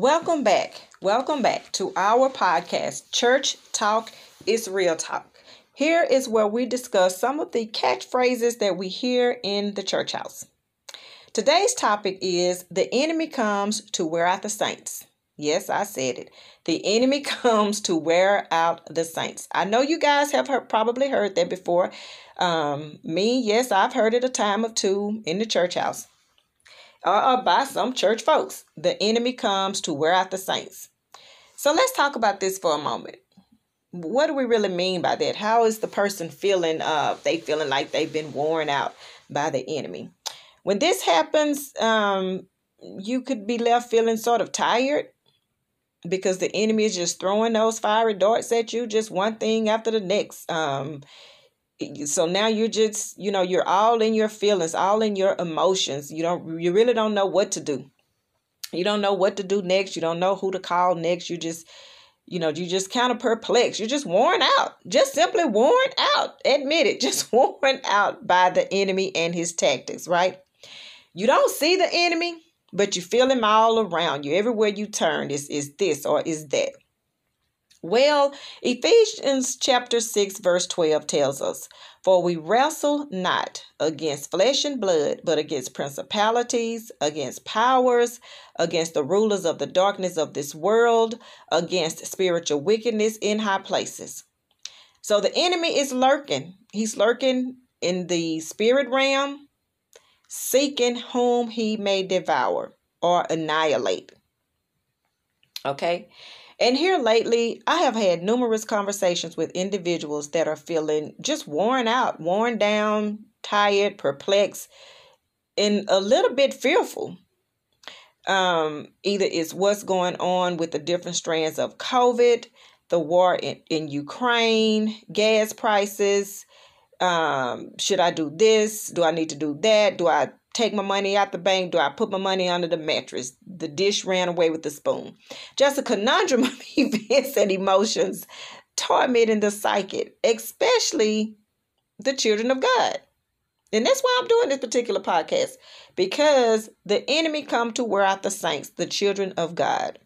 Welcome back. Welcome back to our podcast, Church Talk is Real Talk. Here is where we discuss some of the catchphrases that we hear in the church house. Today's topic is The enemy comes to wear out the saints. Yes, I said it. The enemy comes to wear out the saints. I know you guys have heard, probably heard that before. Um, me, yes, I've heard it a time or two in the church house or by some church folks. The enemy comes to wear out the saints. So let's talk about this for a moment. What do we really mean by that? How is the person feeling? Uh, they feeling like they've been worn out by the enemy. When this happens, um, you could be left feeling sort of tired because the enemy is just throwing those fiery darts at you, just one thing after the next. Um, so now you're just, you know, you're all in your feelings, all in your emotions. You don't, you really don't know what to do. You don't know what to do next. You don't know who to call next. You just, you know, you just kind of perplexed. You're just worn out, just simply worn out. Admit it, just worn out by the enemy and his tactics, right? You don't see the enemy, but you feel him all around you. Everywhere you turn is, is this or is that. Well, Ephesians chapter 6, verse 12 tells us, For we wrestle not against flesh and blood, but against principalities, against powers, against the rulers of the darkness of this world, against spiritual wickedness in high places. So the enemy is lurking. He's lurking in the spirit realm, seeking whom he may devour or annihilate. Okay? And here lately, I have had numerous conversations with individuals that are feeling just worn out, worn down, tired, perplexed, and a little bit fearful. Um, either it's what's going on with the different strands of COVID, the war in, in Ukraine, gas prices. Um, should I do this? Do I need to do that? Do I take my money out the bank? Do I put my money under the mattress? The dish ran away with the spoon. Just a conundrum of events and emotions tormenting the psyche, especially the children of God. And that's why I'm doing this particular podcast because the enemy come to wear out the saints, the children of God.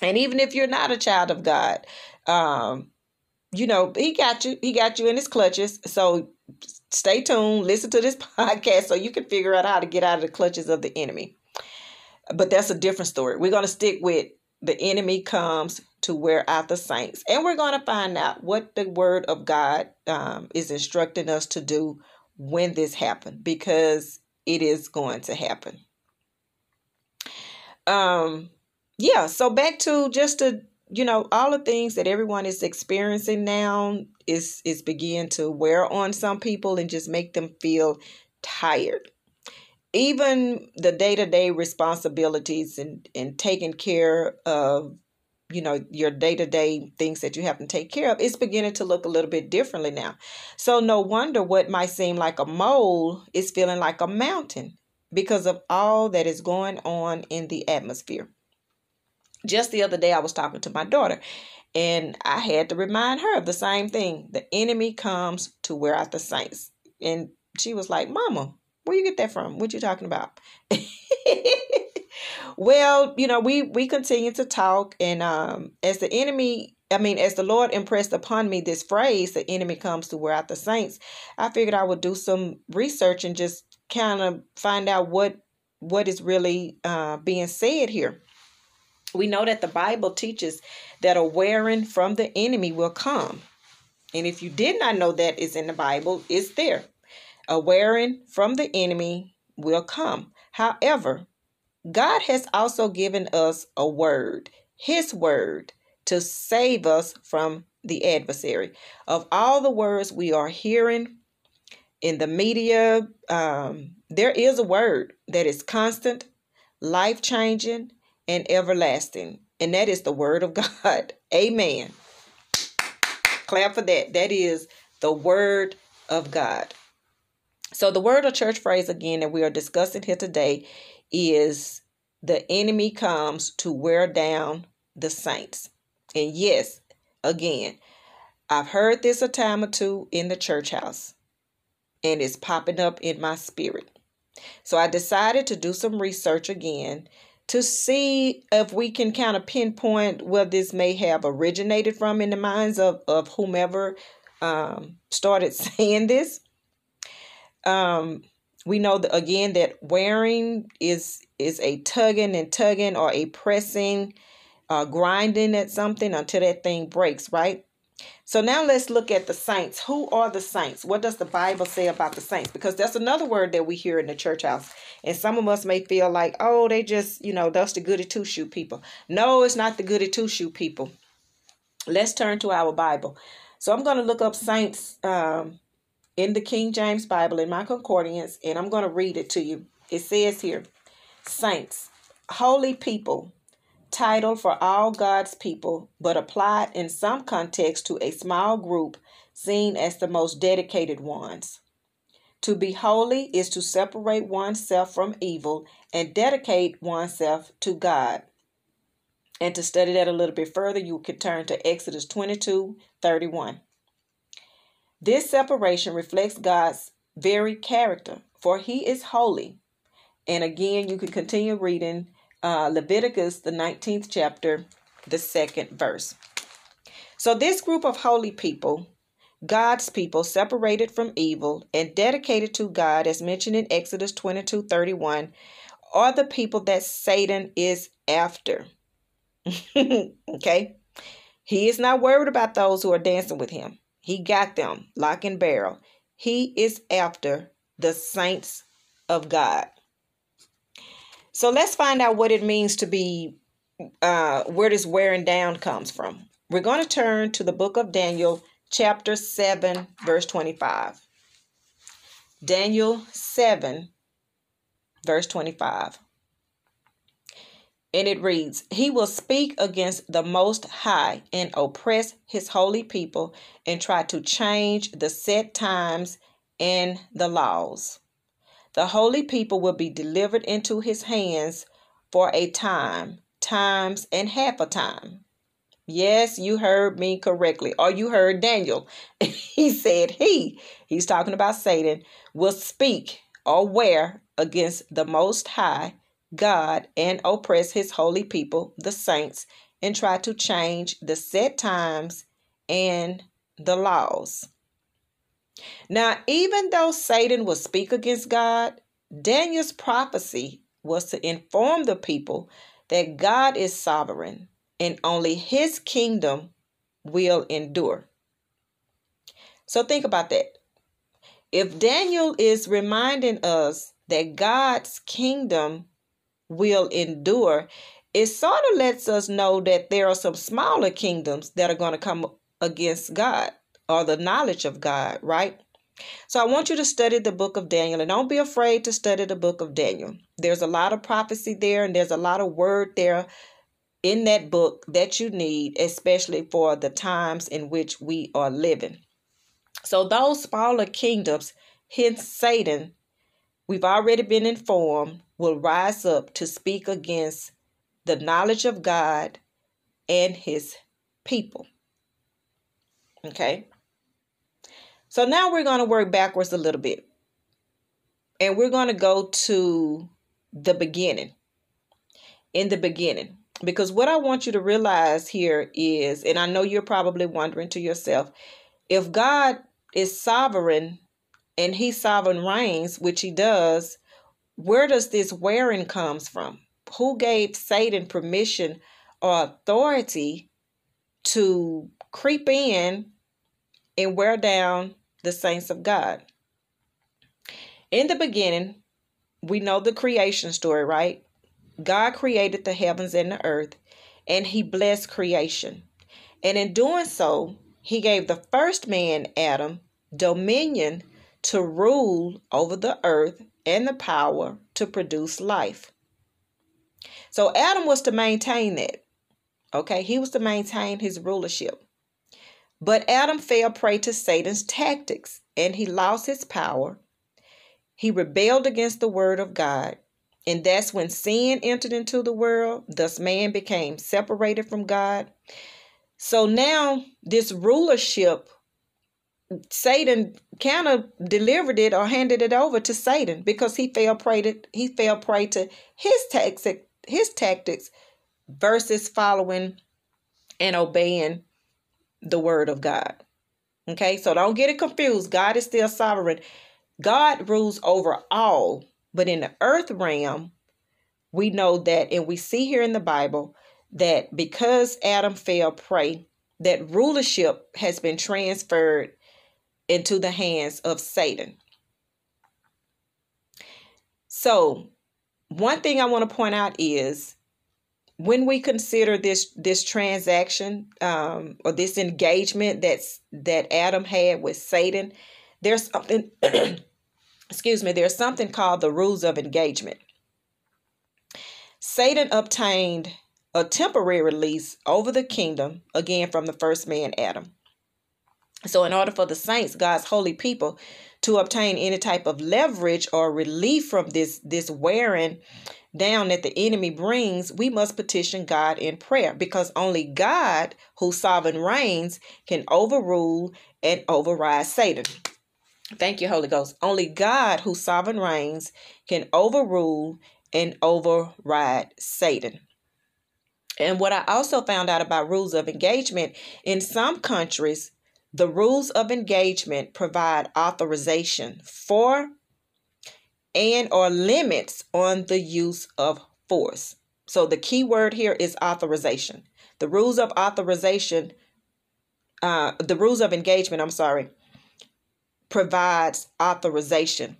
And even if you're not a child of God, um, you know, he got you, he got you in his clutches. So stay tuned, listen to this podcast so you can figure out how to get out of the clutches of the enemy. But that's a different story. We're going to stick with the enemy comes to wear out the saints. And we're going to find out what the word of God um, is instructing us to do when this happens because it is going to happen. Um, yeah, so back to just to you know all the things that everyone is experiencing now is is begin to wear on some people and just make them feel tired. Even the day-to-day responsibilities and and taking care of you know your day-to-day things that you have to take care of it's beginning to look a little bit differently now. So no wonder what might seem like a mole is feeling like a mountain because of all that is going on in the atmosphere just the other day, I was talking to my daughter, and I had to remind her of the same thing. The enemy comes to wear out the saints. And she was like, Mama, where you get that from? What you talking about? well, you know, we we continue to talk, and um, as the enemy, I mean, as the Lord impressed upon me this phrase, the enemy comes to wear out the saints. I figured I would do some research and just kind of find out what what is really uh, being said here we know that the Bible teaches that a wearing from the enemy will come. And if you did not know that is in the Bible, it's there. A wearing from the enemy will come. However, God has also given us a word, His word, to save us from the adversary. Of all the words we are hearing in the media, um, there is a word that is constant, life changing, and everlasting. And that is the word of God. Amen. Clap for that. That is the word of God. So, the word or church phrase again that we are discussing here today is the enemy comes to wear down the saints. And yes, again, I've heard this a time or two in the church house, and it's popping up in my spirit. So, I decided to do some research again to see if we can kind of pinpoint where this may have originated from in the minds of, of whomever um, started saying this. Um, we know that again that wearing is is a tugging and tugging or a pressing, uh, grinding at something until that thing breaks, right? So now let's look at the saints. Who are the saints? What does the Bible say about the saints? Because that's another word that we hear in the church house. And some of us may feel like, oh, they just, you know, that's the goody two shoe people. No, it's not the goody two shoe people. Let's turn to our Bible. So I'm going to look up saints um, in the King James Bible in my concordance, and I'm going to read it to you. It says here, saints, holy people, title for all God's people, but applied in some context to a small group seen as the most dedicated ones. To be holy is to separate oneself from evil and dedicate oneself to God. And to study that a little bit further, you could turn to Exodus 22 31. This separation reflects God's very character, for he is holy. And again, you can continue reading uh, Leviticus, the 19th chapter, the second verse. So, this group of holy people, God's people, separated from evil and dedicated to God, as mentioned in Exodus 22 31, are the people that Satan is after. okay? He is not worried about those who are dancing with him. He got them lock and barrel. He is after the saints of God. So let's find out what it means to be, uh, where this wearing down comes from. We're going to turn to the book of Daniel, chapter 7, verse 25. Daniel 7, verse 25. And it reads, He will speak against the Most High and oppress his holy people and try to change the set times and the laws. The holy people will be delivered into his hands for a time, times, and half a time. Yes, you heard me correctly. Or you heard Daniel. he said he, he's talking about Satan, will speak or wear against the Most High God and oppress his holy people, the saints, and try to change the set times and the laws. Now, even though Satan will speak against God, Daniel's prophecy was to inform the people that God is sovereign and only his kingdom will endure. So think about that. If Daniel is reminding us that God's kingdom will endure, it sort of lets us know that there are some smaller kingdoms that are going to come against God or the knowledge of God, right? So I want you to study the book of Daniel and don't be afraid to study the book of Daniel. There's a lot of prophecy there and there's a lot of word there in that book that you need, especially for the times in which we are living. So those smaller kingdoms, hence Satan, we've already been informed, will rise up to speak against the knowledge of God and his people. Okay? So now we're going to work backwards a little bit. And we're going to go to the beginning. In the beginning. Because what I want you to realize here is, and I know you're probably wondering to yourself, if God is sovereign and he sovereign reigns, which he does, where does this wearing comes from? Who gave Satan permission or authority to creep in and wear down the saints of God? In the beginning, we know the creation story, right? God created the heavens and the earth, and he blessed creation. And in doing so, he gave the first man, Adam, dominion to rule over the earth and the power to produce life. So Adam was to maintain that. Okay, he was to maintain his rulership. But Adam fell prey to Satan's tactics and he lost his power. He rebelled against the word of God. And that's when sin entered into the world. Thus, man became separated from God. So now, this rulership Satan kind of delivered it or handed it over to Satan because he fell prey to he fell prey to his tactic, his tactics versus following and obeying the word of God. Okay, so don't get it confused. God is still sovereign. God rules over all, but in the earth realm, we know that, and we see here in the Bible that because Adam fell prey, that rulership has been transferred into the hands of Satan. So, one thing I want to point out is when we consider this this transaction um, or this engagement that's that Adam had with Satan, there's something. excuse me. There's something called the rules of engagement. Satan obtained a temporary release over the kingdom again from the first man Adam. So, in order for the saints, God's holy people, to obtain any type of leverage or relief from this this wearing down that the enemy brings, we must petition God in prayer because only God, who sovereign reigns, can overrule and override Satan. Thank you, Holy Ghost. Only God, who sovereign reigns, can overrule and override Satan. And what I also found out about rules of engagement in some countries, the rules of engagement provide authorization for and or limits on the use of force. So the key word here is authorization. The rules of authorization, uh, the rules of engagement, I'm sorry, provides authorization.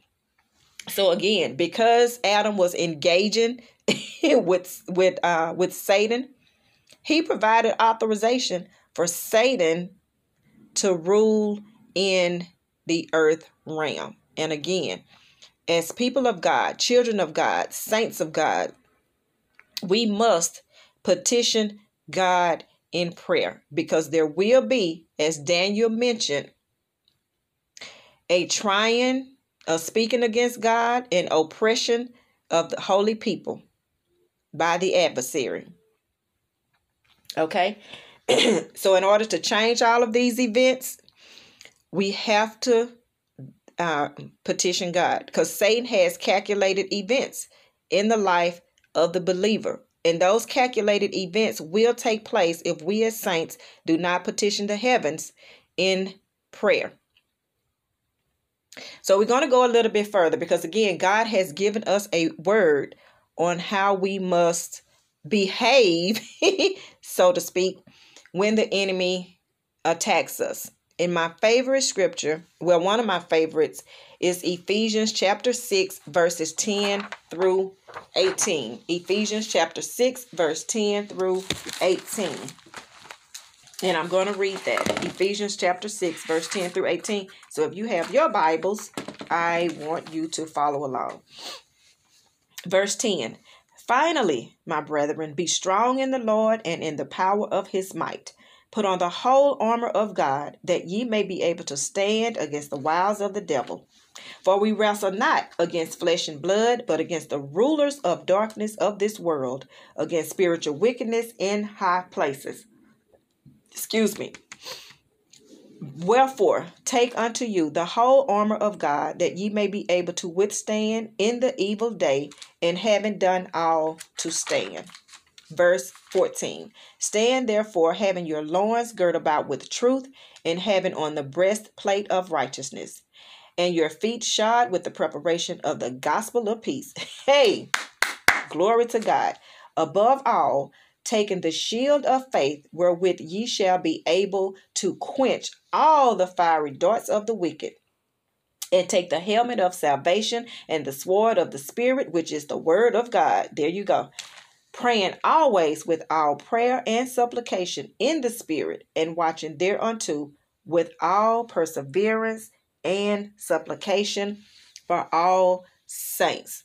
So again, because Adam was engaging with with uh, with Satan, he provided authorization for Satan to rule in the earth realm. And again, as people of God, children of God, saints of God, we must petition God in prayer because there will be, as Daniel mentioned, a trying of speaking against God and oppression of the holy people by the adversary. Okay? so, in order to change all of these events, we have to uh, petition God because Satan has calculated events in the life of the believer. And those calculated events will take place if we as saints do not petition the heavens in prayer. So we're going to go a little bit further because, again, God has given us a word on how we must behave, so to speak, when the enemy attacks us. In my favorite scripture, well, one of my favorites is Ephesians chapter 6, verses 10 through 18. Ephesians chapter 6, verse 10 through 18. And I'm going to read that. Ephesians chapter 6, verse 10 through 18. So if you have your Bibles, I want you to follow along. Verse 10 Finally, my brethren, be strong in the Lord and in the power of his might. Put on the whole armor of God, that ye may be able to stand against the wiles of the devil. For we wrestle not against flesh and blood, but against the rulers of darkness of this world, against spiritual wickedness in high places. Excuse me. Wherefore, take unto you the whole armor of God, that ye may be able to withstand in the evil day, and having done all to stand. Verse 14 Stand therefore, having your loins girt about with truth, and having on the breastplate of righteousness, and your feet shod with the preparation of the gospel of peace. Hey, glory to God. Above all, taking the shield of faith, wherewith ye shall be able to quench all the fiery darts of the wicked. And take the helmet of salvation and the sword of the Spirit, which is the word of God. There you go. Praying always with all prayer and supplication in the Spirit, and watching thereunto with all perseverance and supplication for all saints.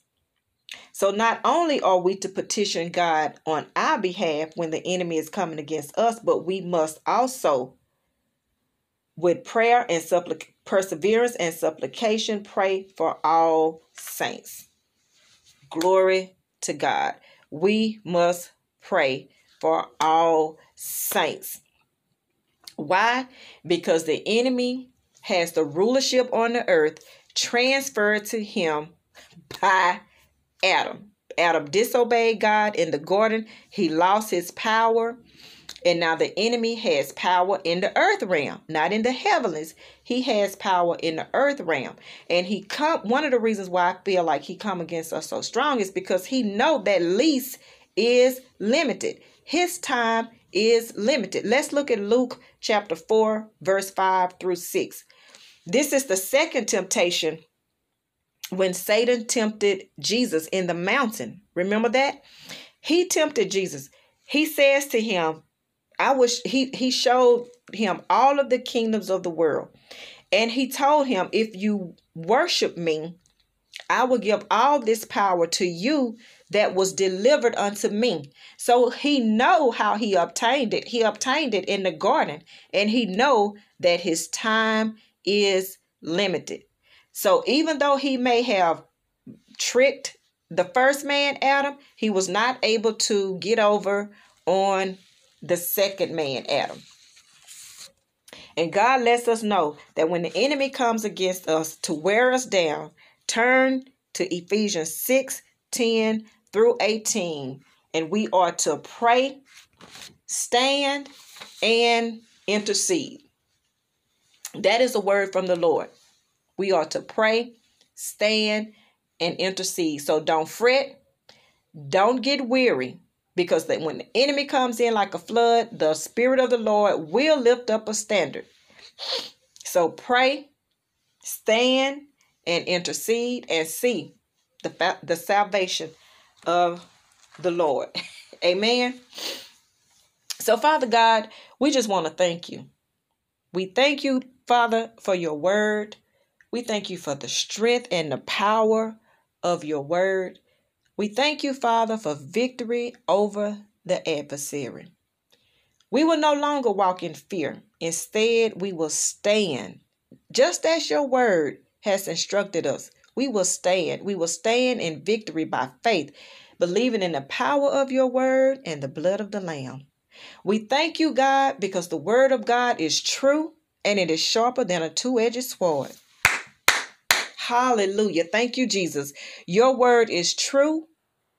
So not only are we to petition God on our behalf when the enemy is coming against us, but we must also with prayer and supplic- perseverance and supplication pray for all saints. Glory to God. We must pray for all saints. Why? Because the enemy has the rulership on the earth transferred to him by Adam. Adam disobeyed God in the garden, he lost his power. And now the enemy has power in the earth realm, not in the heavens. He has power in the earth realm. And he come one of the reasons why I feel like he come against us so strong is because he know that lease is limited. His time is limited. Let's look at Luke chapter 4 verse 5 through 6. This is the second temptation when Satan tempted Jesus in the mountain. Remember that? He tempted Jesus. He says to him, I wish he he showed him all of the kingdoms of the world. And he told him, if you worship me, I will give all this power to you that was delivered unto me. So he know how he obtained it. He obtained it in the garden and he know that his time is limited. So even though he may have tricked the first man Adam, he was not able to get over on the second man, Adam. And God lets us know that when the enemy comes against us to wear us down, turn to Ephesians 6 10 through 18. And we are to pray, stand, and intercede. That is a word from the Lord. We are to pray, stand, and intercede. So don't fret, don't get weary, because when the enemy comes in like a flood, the Spirit of the Lord will lift up a standard. So pray, stand, and intercede and see the, the salvation of the Lord. Amen. So, Father God, we just want to thank you. We thank you, Father, for your word. We thank you for the strength and the power of your word. We thank you, Father, for victory over the adversary. We will no longer walk in fear. Instead, we will stand, just as your word has instructed us. We will stand. We will stand in victory by faith, believing in the power of your word and the blood of the Lamb. We thank you, God, because the word of God is true and it is sharper than a two edged sword. Hallelujah. Thank you, Jesus. Your word is true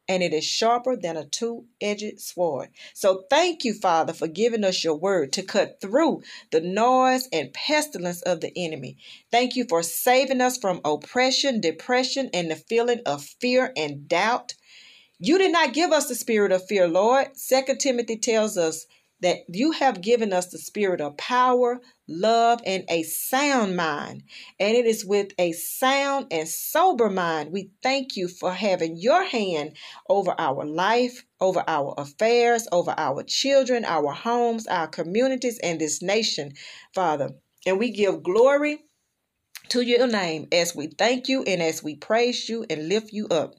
and it is sharper than a two edged sword. So thank you, Father, for giving us your word to cut through the noise and pestilence of the enemy. Thank you for saving us from oppression, depression, and the feeling of fear and doubt. You did not give us the spirit of fear, Lord. Second Timothy tells us that you have given us the spirit of power, love, and a sound mind. And it is with a sound and sober mind we thank you for having your hand over our life, over our affairs, over our children, our homes, our communities, and this nation, Father. And we give glory to your name as we thank you and as we praise you and lift you up.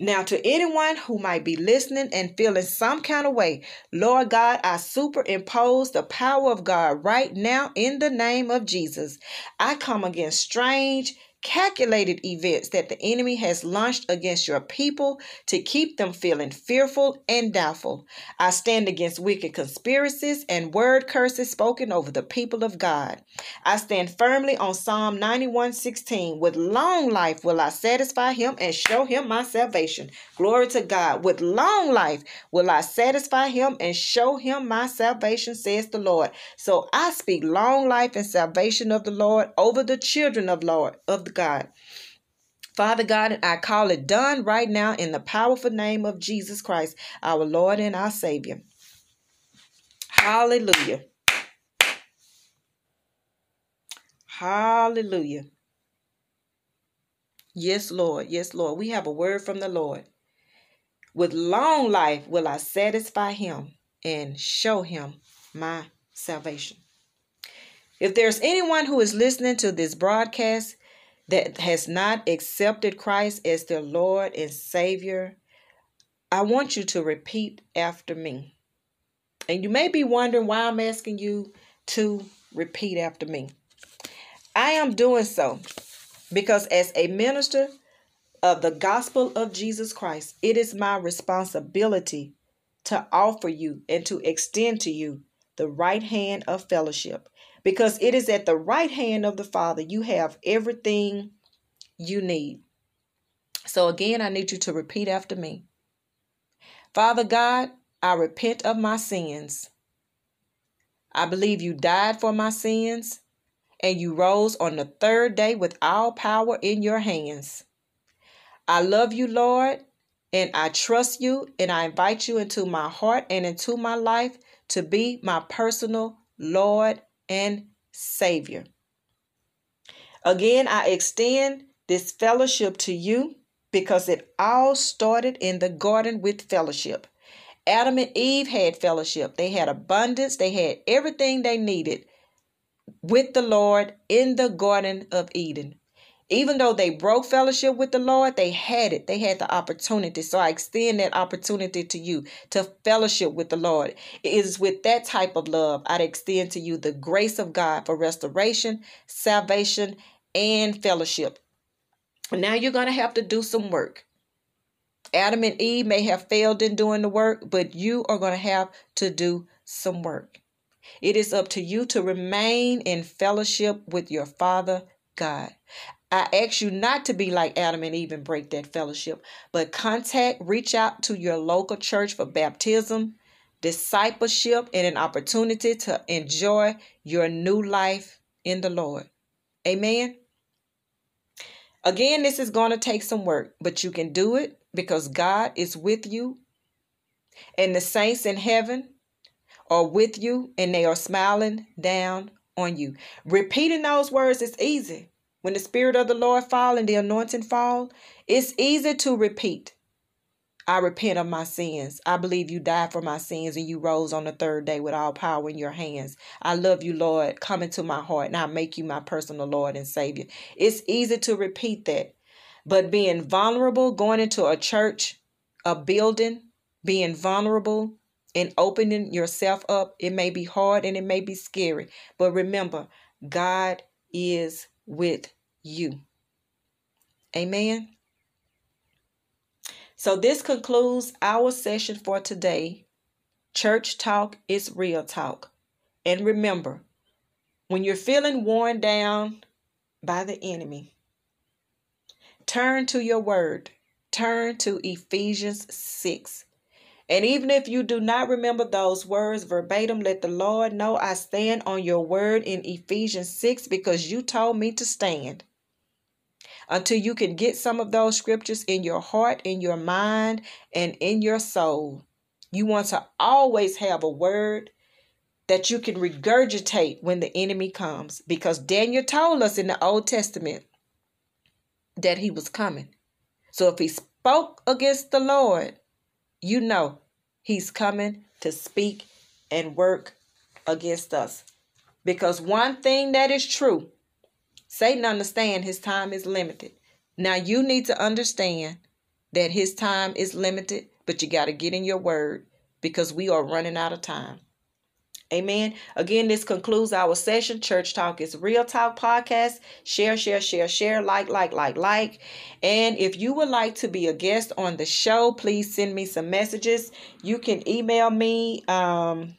Now, to anyone who might be listening and feeling some kind of way, Lord God, I superimpose the power of God right now in the name of Jesus. I come against strange, calculated events that the enemy has launched against your people to keep them feeling fearful and doubtful. I stand against wicked conspiracies and word curses spoken over the people of God. I stand firmly on Psalm 91:16. With long life will I satisfy him and show him my salvation. Glory to God. With long life will I satisfy him and show him my salvation, says the Lord. So I speak long life and salvation of the Lord over the children of Lord of the God. Father God, I call it done right now in the powerful name of Jesus Christ, our Lord and our Savior. Hallelujah. Hallelujah. Yes, Lord. Yes, Lord. We have a word from the Lord. With long life will I satisfy him and show him my salvation. If there's anyone who is listening to this broadcast that has not accepted Christ as their Lord and Savior, I want you to repeat after me. And you may be wondering why I'm asking you to repeat after me. I am doing so because as a minister of the gospel of Jesus Christ, it is my responsibility to offer you and to extend to you the right hand of fellowship because it is at the right hand of the Father you have everything you need. So again, I need you to repeat after me. Father God, I repent of my sins. I believe you died for my sins and you rose on the third day with all power in your hands. I love you, Lord, and I trust you, and I invite you into my heart and into my life to be my personal Lord and Savior. Again, I extend this fellowship to you because it all started in the garden with fellowship. Adam and Eve had fellowship. They had abundance. They had everything they needed with the Lord in the Garden of Eden. Even though they broke fellowship with the Lord, they had it. They had the opportunity. So I extend that opportunity to you to fellowship with the Lord. It is with that type of love I'd extend to you the grace of God for restoration, salvation, and fellowship. Now you're going to have to do some work. Adam and Eve may have failed in doing the work, but you are going to have to do some work. It is up to you to remain in fellowship with your Father God. I ask you not to be like Adam and Eve and break that fellowship, but contact, reach out to your local church for baptism, discipleship, and an opportunity to enjoy your new life in the Lord. Amen. Again, this is going to take some work, but you can do it because God is with you. And the saints in heaven are with you and they are smiling down on you. Repeating those words is easy. When the Spirit of the Lord fall and the anointing fall, it's easy to repeat. I repent of my sins. I believe you died for my sins and you rose on the third day with all power in your hands. I love you, Lord. Come into my heart and I make you my personal Lord and Savior. It's easy to repeat that. But being vulnerable, going into a church, a building, being vulnerable and opening yourself up, it may be hard and it may be scary. But remember, God is with you. Amen. So, this concludes our session for today. Church talk is real talk. And remember, when you're feeling worn down by the enemy, turn to your word. Turn to Ephesians 6. And even if you do not remember those words verbatim, let the Lord know I stand on your word in Ephesians 6 because you told me to stand until you can get some of those scriptures in your heart, in your mind, and in your soul. You want to always have a word that you can regurgitate when the enemy comes because Daniel told us in the Old Testament that he was coming. So if he spoke against the Lord, you know he's coming to speak and work against us. Because one thing that is true Satan understand his time is limited. Now you need to understand that his time is limited, but you got to get in your word because we are running out of time. Amen. Again, this concludes our session. Church Talk is Real Talk podcast. Share, share, share, share, like, like, like, like. And if you would like to be a guest on the show, please send me some messages. You can email me, um,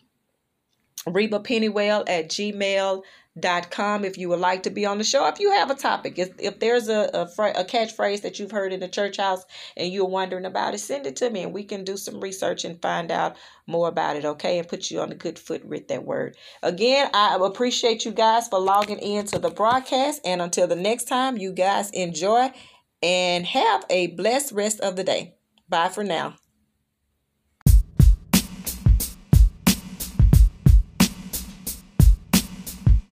Reba Pennywell at gmail.com dot com if you would like to be on the show. If you have a topic if, if there's a, a, a catchphrase that you've heard in the church house and you're wondering about it send it to me and we can do some research and find out more about it okay and put you on a good foot with that word. Again i appreciate you guys for logging in to the broadcast and until the next time you guys enjoy and have a blessed rest of the day. Bye for now